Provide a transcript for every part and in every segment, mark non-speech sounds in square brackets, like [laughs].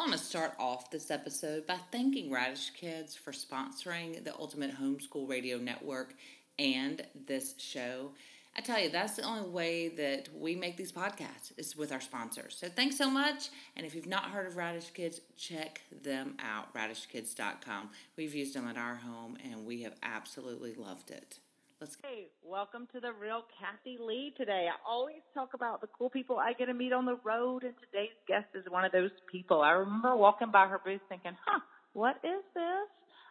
I want to start off this episode by thanking Raddish Kids for sponsoring the Ultimate Homeschool Radio Network and this show. I tell you, that's the only way that we make these podcasts is with our sponsors. So thanks so much. And if you've not heard of Raddish Kids, check them out, raddishkids.com. We've used them at our home and we have absolutely loved it. Let's Hey, welcome to the real Kathy Lee today. I always talk about the cool people I get to meet on the road and today's guest is one of those people. I remember walking by her booth thinking, huh, what is this?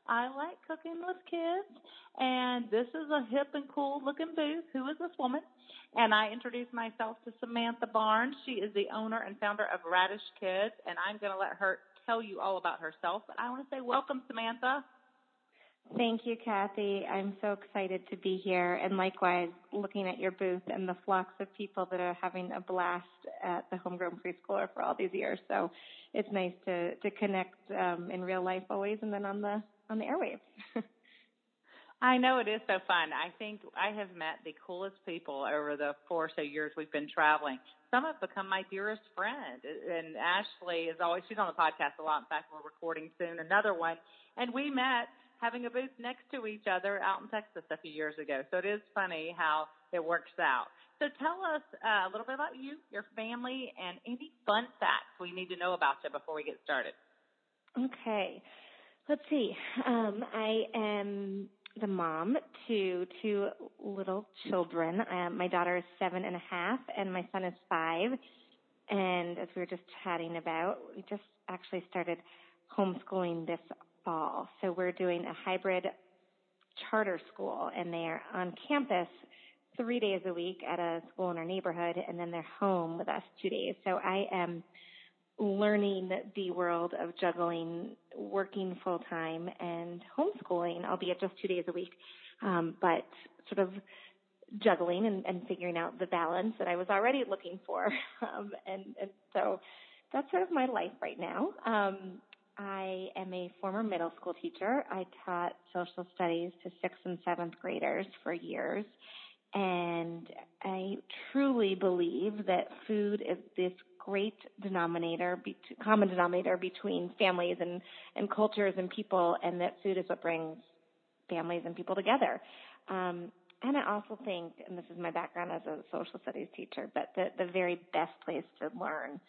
I like cooking with kids, and this is a hip and cool looking booth. Who is this woman? And I introduced myself to Samantha Barnes. She is the owner and founder of Raddish Kids, and I'm going to let her tell you all about herself. But I want to say welcome, Samantha. Thank you, Kathy. I'm so excited to be here, and likewise, looking at your booth and the flocks of people that are having a blast at the Homegrown Preschooler for all these years. So it's nice to to connect um, in real life always, and then on the on the airwaves. [laughs] I know it is so fun. I think I have met the coolest people over the four or so years we've been traveling. Some have become my dearest friend. And Ashley is always, she's on the podcast a lot. In fact, we're recording soon another one. And we met having a booth next to each other out in Texas a few years ago. So it is funny how it works out. So tell us uh, a little bit about you, your family, and any fun facts we need to know about you before we get started. Okay. Let's see. Um, I am the mom to two little children. Um, my daughter is seven and a half, and my son is five. And as we were just chatting about, we just actually started homeschooling this fall. So we're doing a hybrid charter school, and they are on campus three days a week at a school in our neighborhood, and then they're home with us two days. So I am learning the world of juggling working full time and homeschooling, albeit just two days a week, um, but sort of juggling and, and, figuring out the balance that I was already looking for. [laughs] Um, and, and, so that's sort of my life right now. Um, I am a former middle school teacher. I taught social studies to sixth and seventh graders for years. And I truly believe that food is this great denominator, common denominator between families and, and cultures and people, and that food is what brings families and people together. Um, and I also think, and this is my background as a social studies teacher, but the, the very best place to learn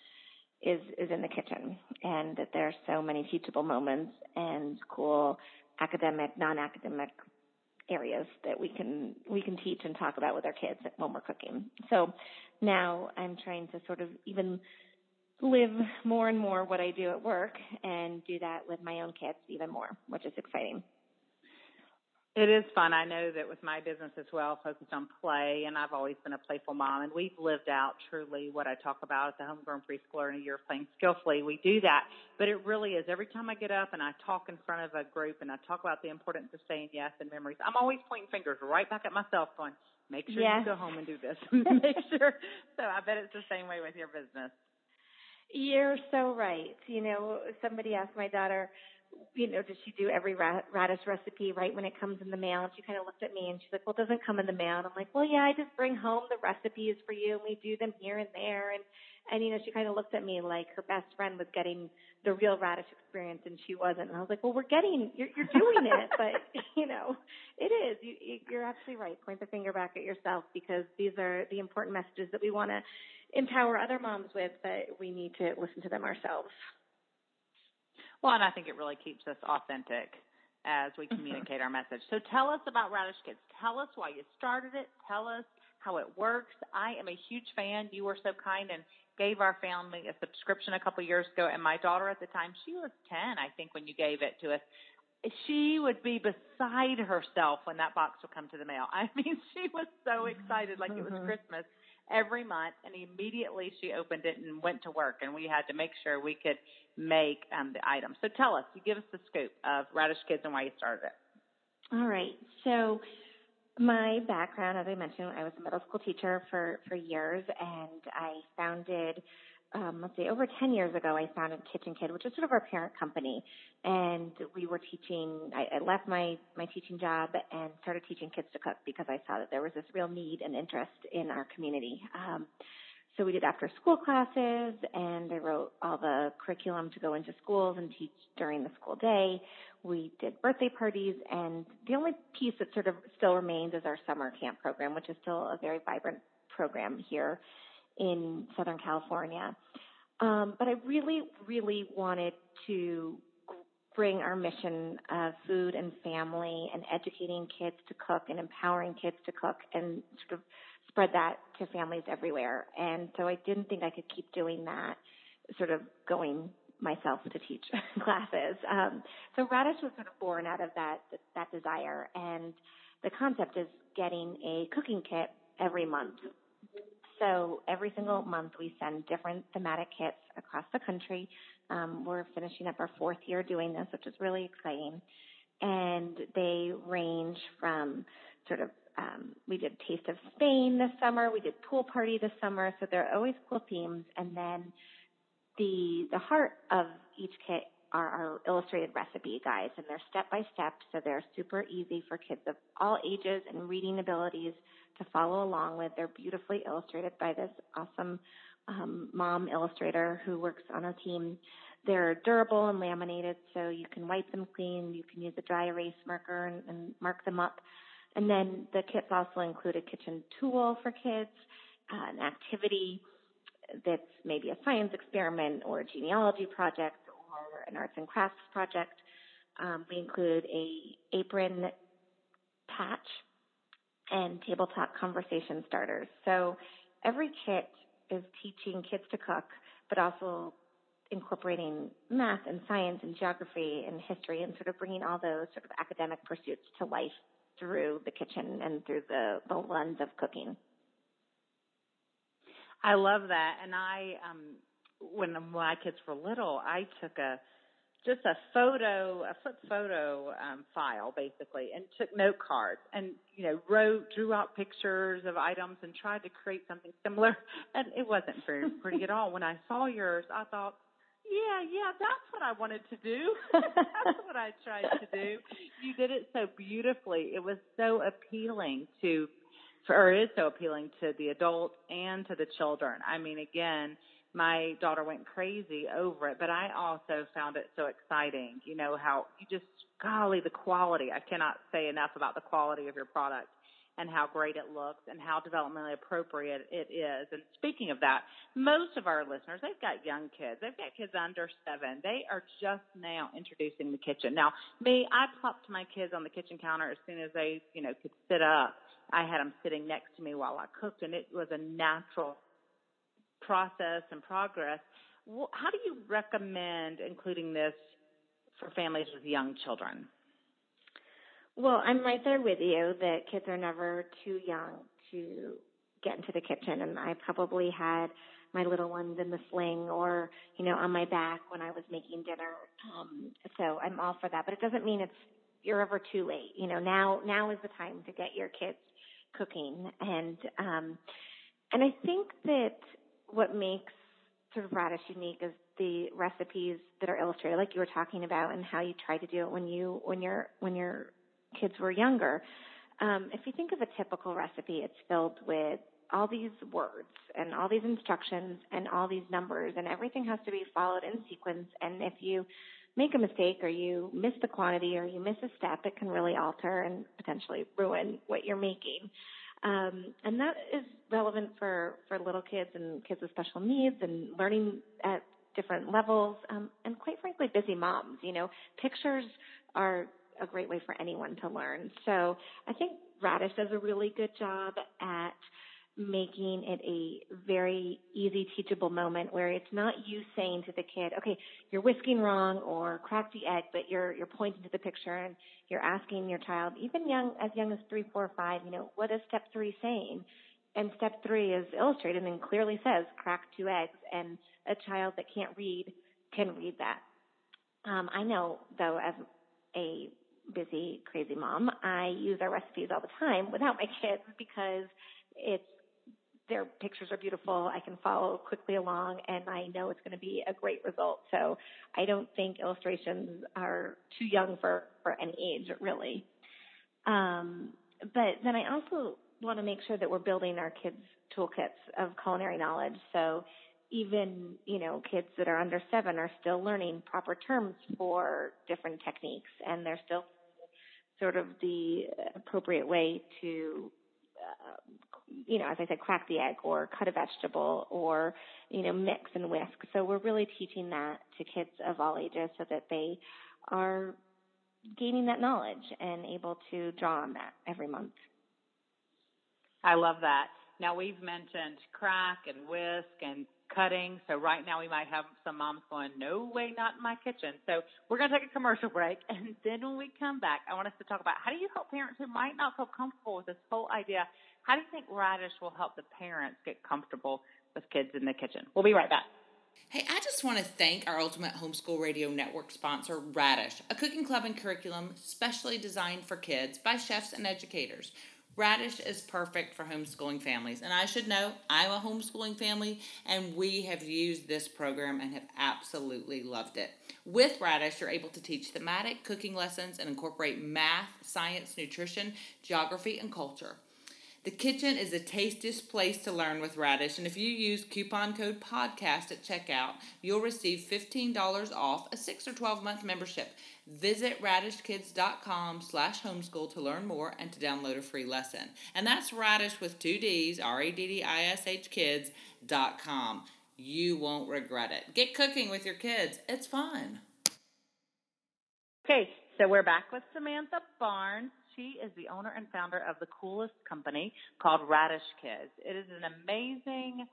is, is in the kitchen and that there are so many teachable moments and cool academic, non-academic areas that we can we can teach and talk about with our kids when we're cooking. So now I'm trying to sort of even live more and more what I do at work and do that with my own kids even more, which is exciting. It is fun. I know that with my business as well, focused on play, and I've always been a playful mom, and we've lived out truly what I talk about at the homegrown preschooler in a year of playing skillfully. We do that, but it really is every time I get up and I talk in front of a group and I talk about the importance of saying yes and memories, I'm always pointing fingers right back at myself, going, "Make sure yes. you go home and do this. [laughs] Make sure." So I bet it's the same way with your business. You're so right. You know, somebody asked my daughter, you know, does she do every Raddish recipe right when it comes in the mail? And she kind of looked at me and she's like, well, it doesn't come in the mail. And I'm like, well, yeah, I just bring home the recipes for you and we do them here and there. And, and, you know, she kind of looked at me like her best friend was getting the real Raddish experience and she wasn't. And I was like, well, we're getting, you're, you're doing it, [laughs] but you know, it is, you, you're absolutely right. Point the finger back at yourself because these are the important messages that we want to empower other moms with, but we need to listen to them ourselves. Well, and I think it really keeps us authentic as we mm-hmm. communicate our message. So tell us about Raddish Kids. Tell us why you started it. Tell us how it works. I am a huge fan. You were so kind and gave our family a subscription a couple years ago. And my daughter at the time, she was 10, I think, when you gave it to us. She would be beside herself when that box would come to the mail. [laughs] I mean, she was so excited like it was mm-hmm. Christmas every month and immediately she opened it and went to work and we had to make sure we could make um, the item. So tell us, you give us the scoop of Raddish Kids and why you started it. All right. So my background, as I mentioned, I was a middle school teacher for, for years and I founded um, let's say over 10 years ago, I founded Kitchen Kid, which is sort of our parent company. And we were teaching, I, I left my, my teaching job and started teaching kids to cook because I saw that there was this real need and interest in our community. Um, So we did after school classes and I wrote all the curriculum to go into schools and teach during the school day. We did birthday parties and the only piece that sort of still remains is our summer camp program, which is still a very vibrant program here in Southern California. Um, but I really, really wanted to bring our mission of food and family and educating kids to cook and empowering kids to cook and sort of spread that to families everywhere. And so I didn't think I could keep doing that, sort of going myself to teach [laughs] classes. Um, so Raddish was sort of born out of that that desire, and the concept is getting a cooking kit every month. So every single month we send different thematic kits across the country. Um, we're finishing up our fourth year doing this, which is really exciting. And they range from sort of um, we did Taste of Spain this summer. We did Pool Party this summer. So they're always cool themes. And then the the heart of each kit are our illustrated recipe guides, and they're step by step, so they're super easy for kids of all ages and reading abilities to follow along with. They're beautifully illustrated by this awesome um, mom illustrator who works on our team. They're durable and laminated, so you can wipe them clean. You can use a dry erase marker and, and mark them up. And then the kits also include a kitchen tool for kids, uh, an activity that's maybe a science experiment or a genealogy project an arts and crafts project. Um, we include a apron patch and tabletop conversation starters. So every kit is teaching kids to cook, but also incorporating math and science and geography and history and sort of bringing all those sort of academic pursuits to life through the kitchen and through the, the lens of cooking. I love that. And I, um, when my kids were little, I took a, just a photo, a flip photo um, file basically, and took note cards and you know wrote, drew out pictures of items and tried to create something similar. [laughs] And it wasn't very pretty at all. When I saw yours, I thought, yeah, yeah, that's what I wanted to do. [laughs] that's what I tried to do. You did it so beautifully. It was so appealing to, or it is so appealing to the adults and to the children. I mean, again, my daughter went crazy over it, but I also found it so exciting. You know how you just, golly, the quality. I cannot say enough about the quality of your product and how great it looks and how developmentally appropriate it is. And speaking of that, most of our listeners, they've got young kids. They've got kids under seven. They are just now introducing the kitchen. Now, me, I plopped my kids on the kitchen counter as soon as they, you know, could sit up. I had them sitting next to me while I cooked, and it was a natural process and progress. How do you recommend including this for families with young children? Well, I'm right there with you that kids are never too young to get into the kitchen and I probably had my little ones in the sling or, you know, on my back when I was making dinner. Um so I'm all for that. But it doesn't mean it's you're ever too late. You know, now now is the time to get your kids cooking and um and I think that what makes sort of Raddish unique is the recipes that are illustrated like you were talking about and how you try to do it when you when you're when you're kids were younger. Um, if you think of a typical recipe, it's filled with all these words and all these instructions and all these numbers and everything has to be followed in sequence. And if you make a mistake or you miss the quantity or you miss a step, it can really alter and potentially ruin what you're making. Um, and that is relevant for, for little kids and kids with special needs and learning at different levels, um, and quite frankly, busy moms. You know, pictures are a great way for anyone to learn. So I think Raddish does a really good job at making it a very easy teachable moment where it's not you saying to the kid, okay, you're whisking wrong or crack the egg, but you're, you're pointing to the picture and you're asking your child, even young, as young as three, four, five, you know, what is step three saying? And step three is illustrated and clearly says crack two eggs and a child that can't read can read that. Um, I know though as a busy, crazy mom, I use our recipes all the time without my kids because it's their pictures are beautiful. I can follow quickly along and I know it's going to be a great result. So I don't think illustrations are too young for, for any age really. Um, but then I also want to make sure that we're building our kids' toolkits of culinary knowledge. So even, you know, kids that are under seven are still learning proper terms for different techniques and they're still sort of the appropriate way to, uh, you know, as I said, crack the egg or cut a vegetable or, you know, mix and whisk. So we're really teaching that to kids of all ages so that they are gaining that knowledge and able to draw on that every month. I love that. Now we've mentioned crack and whisk and cutting. So right now we might have some moms going, no way, not in my kitchen. So we're going to take a commercial [laughs] break. And then when we come back, I want us to talk about how do you help parents who might not feel comfortable with this whole idea? How do you think Raddish will help the parents get comfortable with kids in the kitchen? We'll be right back. Hey, I just want to thank our Ultimate Homeschool Radio Network sponsor, Raddish, a cooking club and curriculum specially designed for kids by chefs and educators. Raddish is perfect for homeschooling families. And I should know, I'm a homeschooling family, and we have used this program and have absolutely loved it. With Raddish, you're able to teach thematic cooking lessons and incorporate math, science, nutrition, geography, and culture. The kitchen is the tastiest place to learn with Raddish, and if you use coupon code PODCAST at checkout, you'll receive $15 off a 6 or 12 month membership. Visit raddishkids.com slash homeschool to learn more and to download a free lesson. And that's Raddish with two D's, R-A-D-D-I-S-H kids.com. You won't regret it. Get cooking with your kids. It's fun. Okay, so we're back with Samantha Barnes. She is the owner and founder of the coolest company called Raddish Kids. It is an amazing,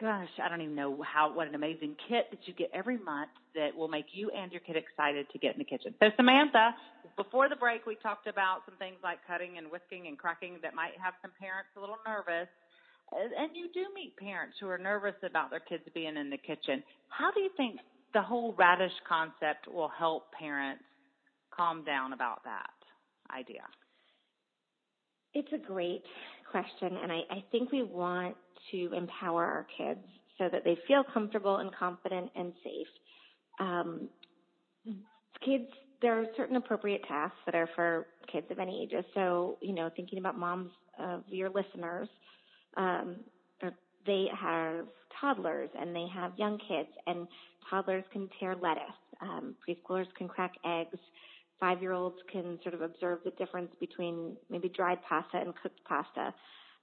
gosh, I don't even know how, what an amazing kit that you get every month that will make you and your kid excited to get in the kitchen. So Samantha, before the break, we talked about some things like cutting and whisking and cracking that might have some parents a little nervous. And you do meet parents who are nervous about their kids being in the kitchen. How do you think the whole Raddish concept will help parents calm down about that? Idea? It's a great question, and I, I think we want to empower our kids so that they feel comfortable and confident and safe. Um, kids, there are certain appropriate tasks that are for kids of any ages. So, you know, thinking about moms of your listeners, um, they have toddlers and they have young kids, and toddlers can tear lettuce. Um, preschoolers can crack eggs five year olds can sort of observe the difference between maybe dried pasta and cooked pasta.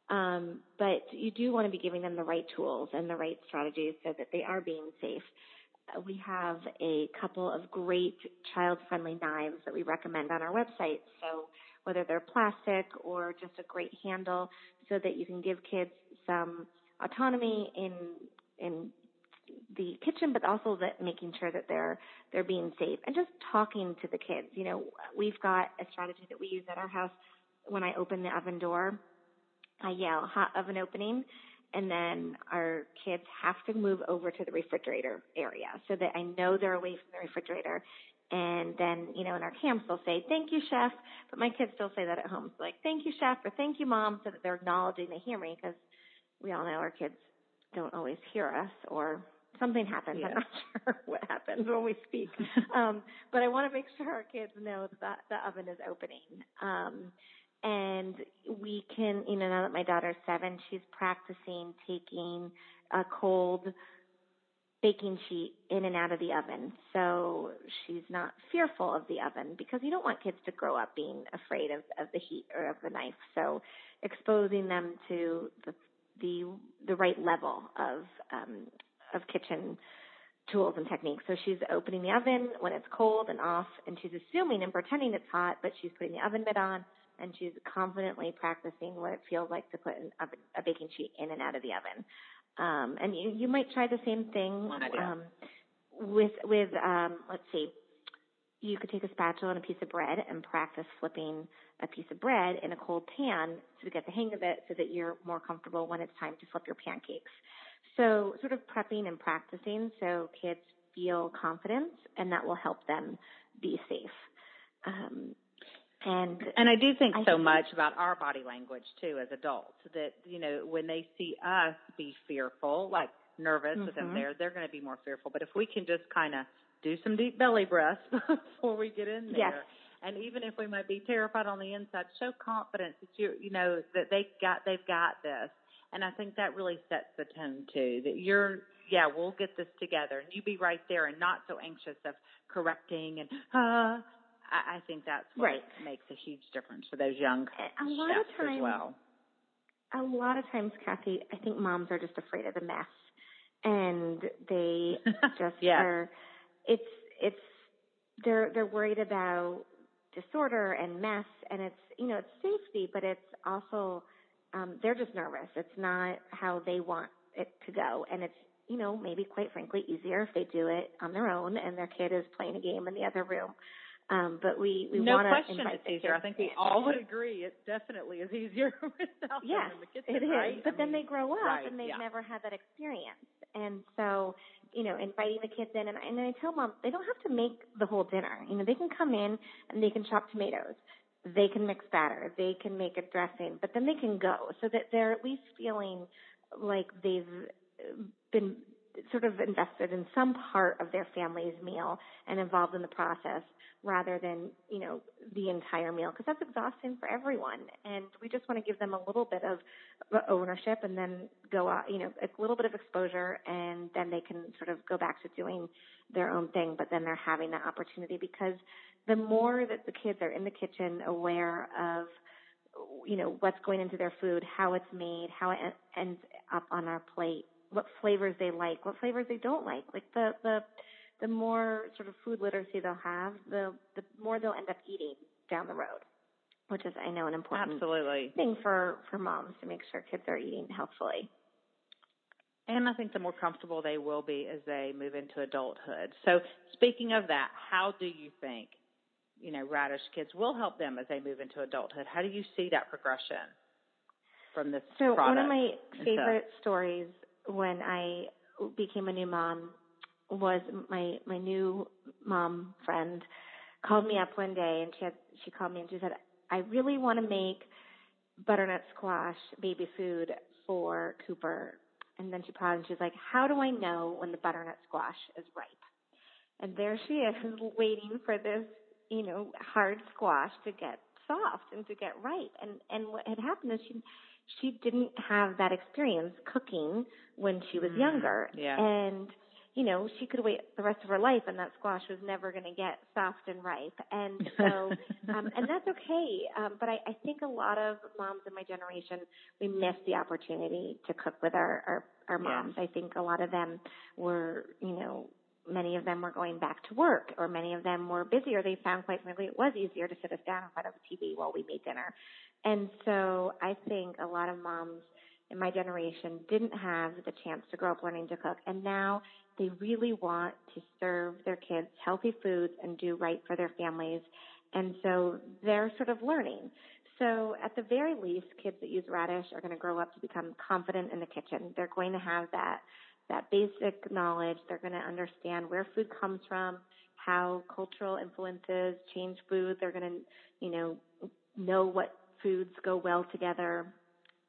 Um, but you do want to be giving them the right tools and the right strategies so that they are being safe. Uh, we have a couple of great child friendly knives that we recommend on our website. So whether they're plastic or just a great handle so that you can give kids some autonomy in in the kitchen, but also that making sure that they're they're being safe and just talking to the kids. You know, we've got a strategy that we use at our house. When I open the oven door, I yell "hot oven opening," and then our kids have to move over to the refrigerator area so that I know they're away from the refrigerator. And then, you know, in our camps, they'll say, thank you, chef. But my kids still say that at home. So like, thank you, chef, or thank you, mom, so that they're acknowledging they hear me because we all know our kids don't always hear us or something happens. Yeah. I'm not [laughs] sure what happens when we speak. [laughs] um, but I want to make sure our kids know that the oven is opening. Um, and we can, you know, now that my daughter's seven, she's practicing taking a cold baking sheet in and out of the oven. So she's not fearful of the oven because you don't want kids to grow up being afraid of, of the heat or of the knife. So exposing them to the the the right level of um, of kitchen tools and techniques. So she's opening the oven when it's cold and off, and she's assuming and pretending it's hot, but she's putting the oven mitt on, and she's confidently practicing what it feels like to put an oven, a baking sheet in and out of the oven. Um, and you, you might try the same thing um, with with um, let's see. You could take a spatula and a piece of bread and practice flipping a piece of bread in a cold pan to get the hang of it so that you're more comfortable when it's time to flip your pancakes. So sort of prepping and practicing so kids feel confidence and that will help them be safe. Um, and and I do think I so think much about our body language too as adults that you know when they see us be fearful, like nervous mm-hmm. with them there, they're going to be more fearful. But if we can just kind of do some deep belly breaths [laughs] before we get in there, yes. And even if we might be terrified on the inside, show confidence that you you know that they got they've got this. And I think that really sets the tone too. That you're yeah, we'll get this together, and you be right there and not so anxious of correcting and uh. I, I think that's what right. makes a huge difference for those young a lot chefs of times, as well. A lot of times, Kathy, I think moms are just afraid of the mess, and they [laughs] just yeah. are. It's it's they're they're worried about disorder and mess, and it's you know it's safety, but it's also um, they're just nervous. It's not how they want it to go, and it's you know maybe quite frankly easier if they do it on their own and their kid is playing a game in the other room. Um, but we we no want to invite it's easier. I think we all would agree it definitely is easier [laughs] without Yes, them in the kitchen, it is. right? But I then mean, they grow up right, and they've yeah. never had that experience. And so, you know, inviting the kids in and, and I tell mom they don't have to make the whole dinner. You know, they can come in and they can chop tomatoes. They can mix batter. They can make a dressing, but then they can go so that they're at least feeling like they've uh, been sort of invested in some part of their family's meal and involved in the process rather than, you know, the entire meal because that's exhausting for everyone. And we just want to give them a little bit of uh, ownership and then go out, you know, a little bit of exposure and then they can sort of go back to doing their own thing, but then they're having that opportunity because the more that the kids are in the kitchen aware of you know what's going into their food, how it's made, how it ends up on our plate, what flavors they like, what flavors they don't like. Like the the the more sort of food literacy they'll have, the the more they'll end up eating down the road, which is I know an important Absolutely. thing for for moms to make sure kids are eating healthfully. And I think the more comfortable they will be as they move into adulthood. So, speaking of that, how do you think, you know, Raddish Kids will help them as they move into adulthood? How do you see that progression from this So, one of my favorite stories when I became a new mom was my my new mom friend called me up one day and she had she called me and she said I really want to make butternut squash baby food for Cooper. And then she paused and she's like how do I know when the butternut squash is ripe? And there she is [laughs] waiting for this you know hard squash to get soft and to get ripe and and what had happened is she she didn't have that experience cooking when she was Mm, younger. yeah. And, you know, she could wait the rest of her life and that squash was never going to get soft and ripe. And so, [laughs] um, and that's okay. Um, but I, I think a lot of moms in my generation, we missed the opportunity to cook with our, our, our moms. I think a lot of them were, you know, many of them were going back to work or many of them were busy or they found quite frankly it was easier to sit us down in front of the TV while we made dinner. And so I think a lot of moms in my generation didn't have the chance to grow up learning to cook and now they really want to serve their kids healthy foods and do right for their families. And so they're sort of learning. So at the very least, kids that use Raddish are going to grow up to become confident in the kitchen. They're going to have that that basic knowledge. They're going to understand where food comes from, how cultural influences change food. They're going to, you know, know what foods go well together,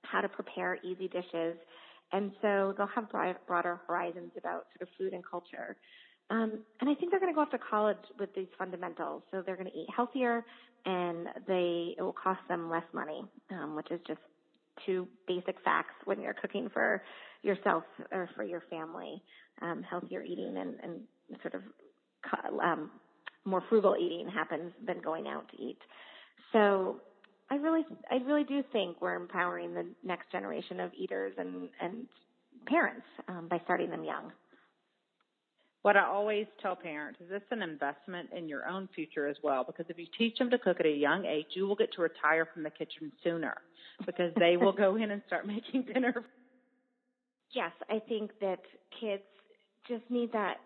how to prepare easy dishes. And so they'll have broader horizons about sort of food and culture. Um, and I think they're going to go off to college with these fundamentals. So they're going to eat healthier and they, it will cost them less money, um, which is just two basic facts when you're cooking for yourself or for your family. Um, healthier eating and, and sort of um, more frugal eating happens than going out to eat. So I really, I really do think we're empowering the next generation of eaters and and parents um, by starting them young. What I always tell parents is it's an investment in your own future as well because if you teach them to cook at a young age, you will get to retire from the kitchen sooner because they will go in and start making dinner. Yes, I think that kids just need that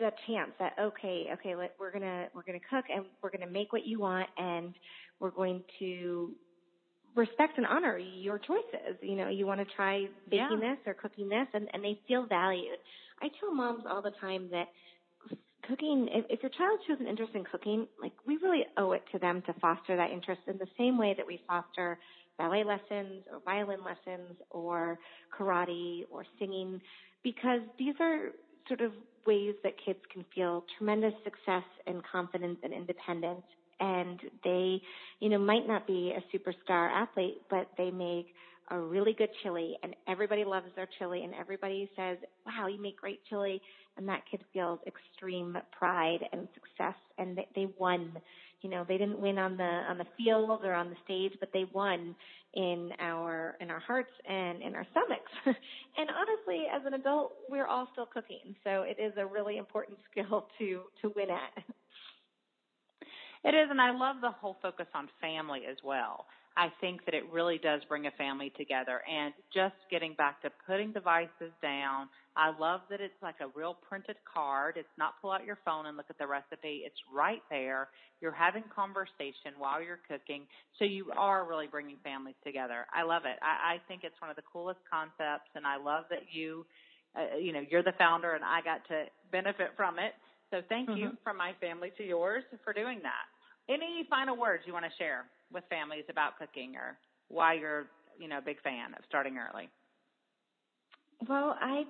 that chance that okay, okay, let, we're gonna we're gonna cook and we're gonna make what you want and we're going to respect and honor your choices. You know, you want to try baking Yeah. this or cooking this, and and they feel valued. I tell moms all the time that cooking if, if your child shows an interest in cooking like we really owe it to them to foster that interest in the same way that we foster ballet lessons or violin lessons or karate or singing because these are sort of ways that kids can feel tremendous success and confidence and independence and they, you know, might not be a superstar athlete, but they make a really good chili and everybody loves their chili and everybody says, wow, you make great chili. And that kid feels extreme pride and success and they, they won. You know, they didn't win on the, on the field or on the stage, but they won in our, in our hearts and in our stomachs. [laughs] and honestly, as an adult, we're all still cooking. So it is a really important [laughs] skill to, to win at. It is, and I love the whole focus on family as well. I think that it really does bring a family together. And just getting back to putting devices down, I love that it's like a real printed card. It's not pull out your phone and look at the recipe. It's right there. You're having conversation while you're cooking. So you are really bringing families together. I love it. I, I think it's one of the coolest concepts. And I love that you, uh, you know, you're the founder and I got to benefit from it. So thank mm-hmm. you from my family to yours for doing that. Any final words you want to share with families about cooking or why you're, you know, a big fan of starting early? Well, I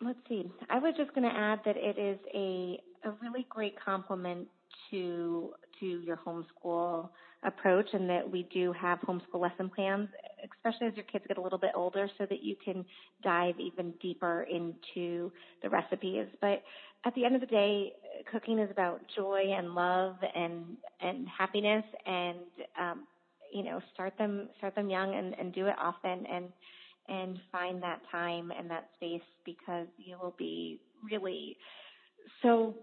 let's see. I was just going to add that it is a a really great complement to to your homeschool approach and that we do have homeschool lesson plans, especially as your kids get a little bit older so that you can dive even deeper into the recipes. But at the end of the day, cooking is about joy and love and and happiness and um you know, start them start them young and, and do it often and and find that time and that space because you will be really so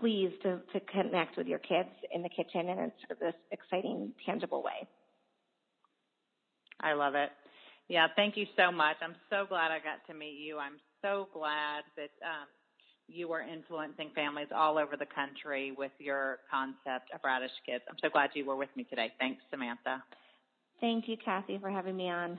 pleased to, to connect with your kids in the kitchen in sort of this exciting, tangible way. I love it. Yeah, thank you so much. I'm so glad I got to meet you. I'm so glad that um, you are influencing families all over the country with your concept of Raddish Kids. I'm so glad you were with me today. Thanks, Samantha. Thank you, Kathy, for having me on.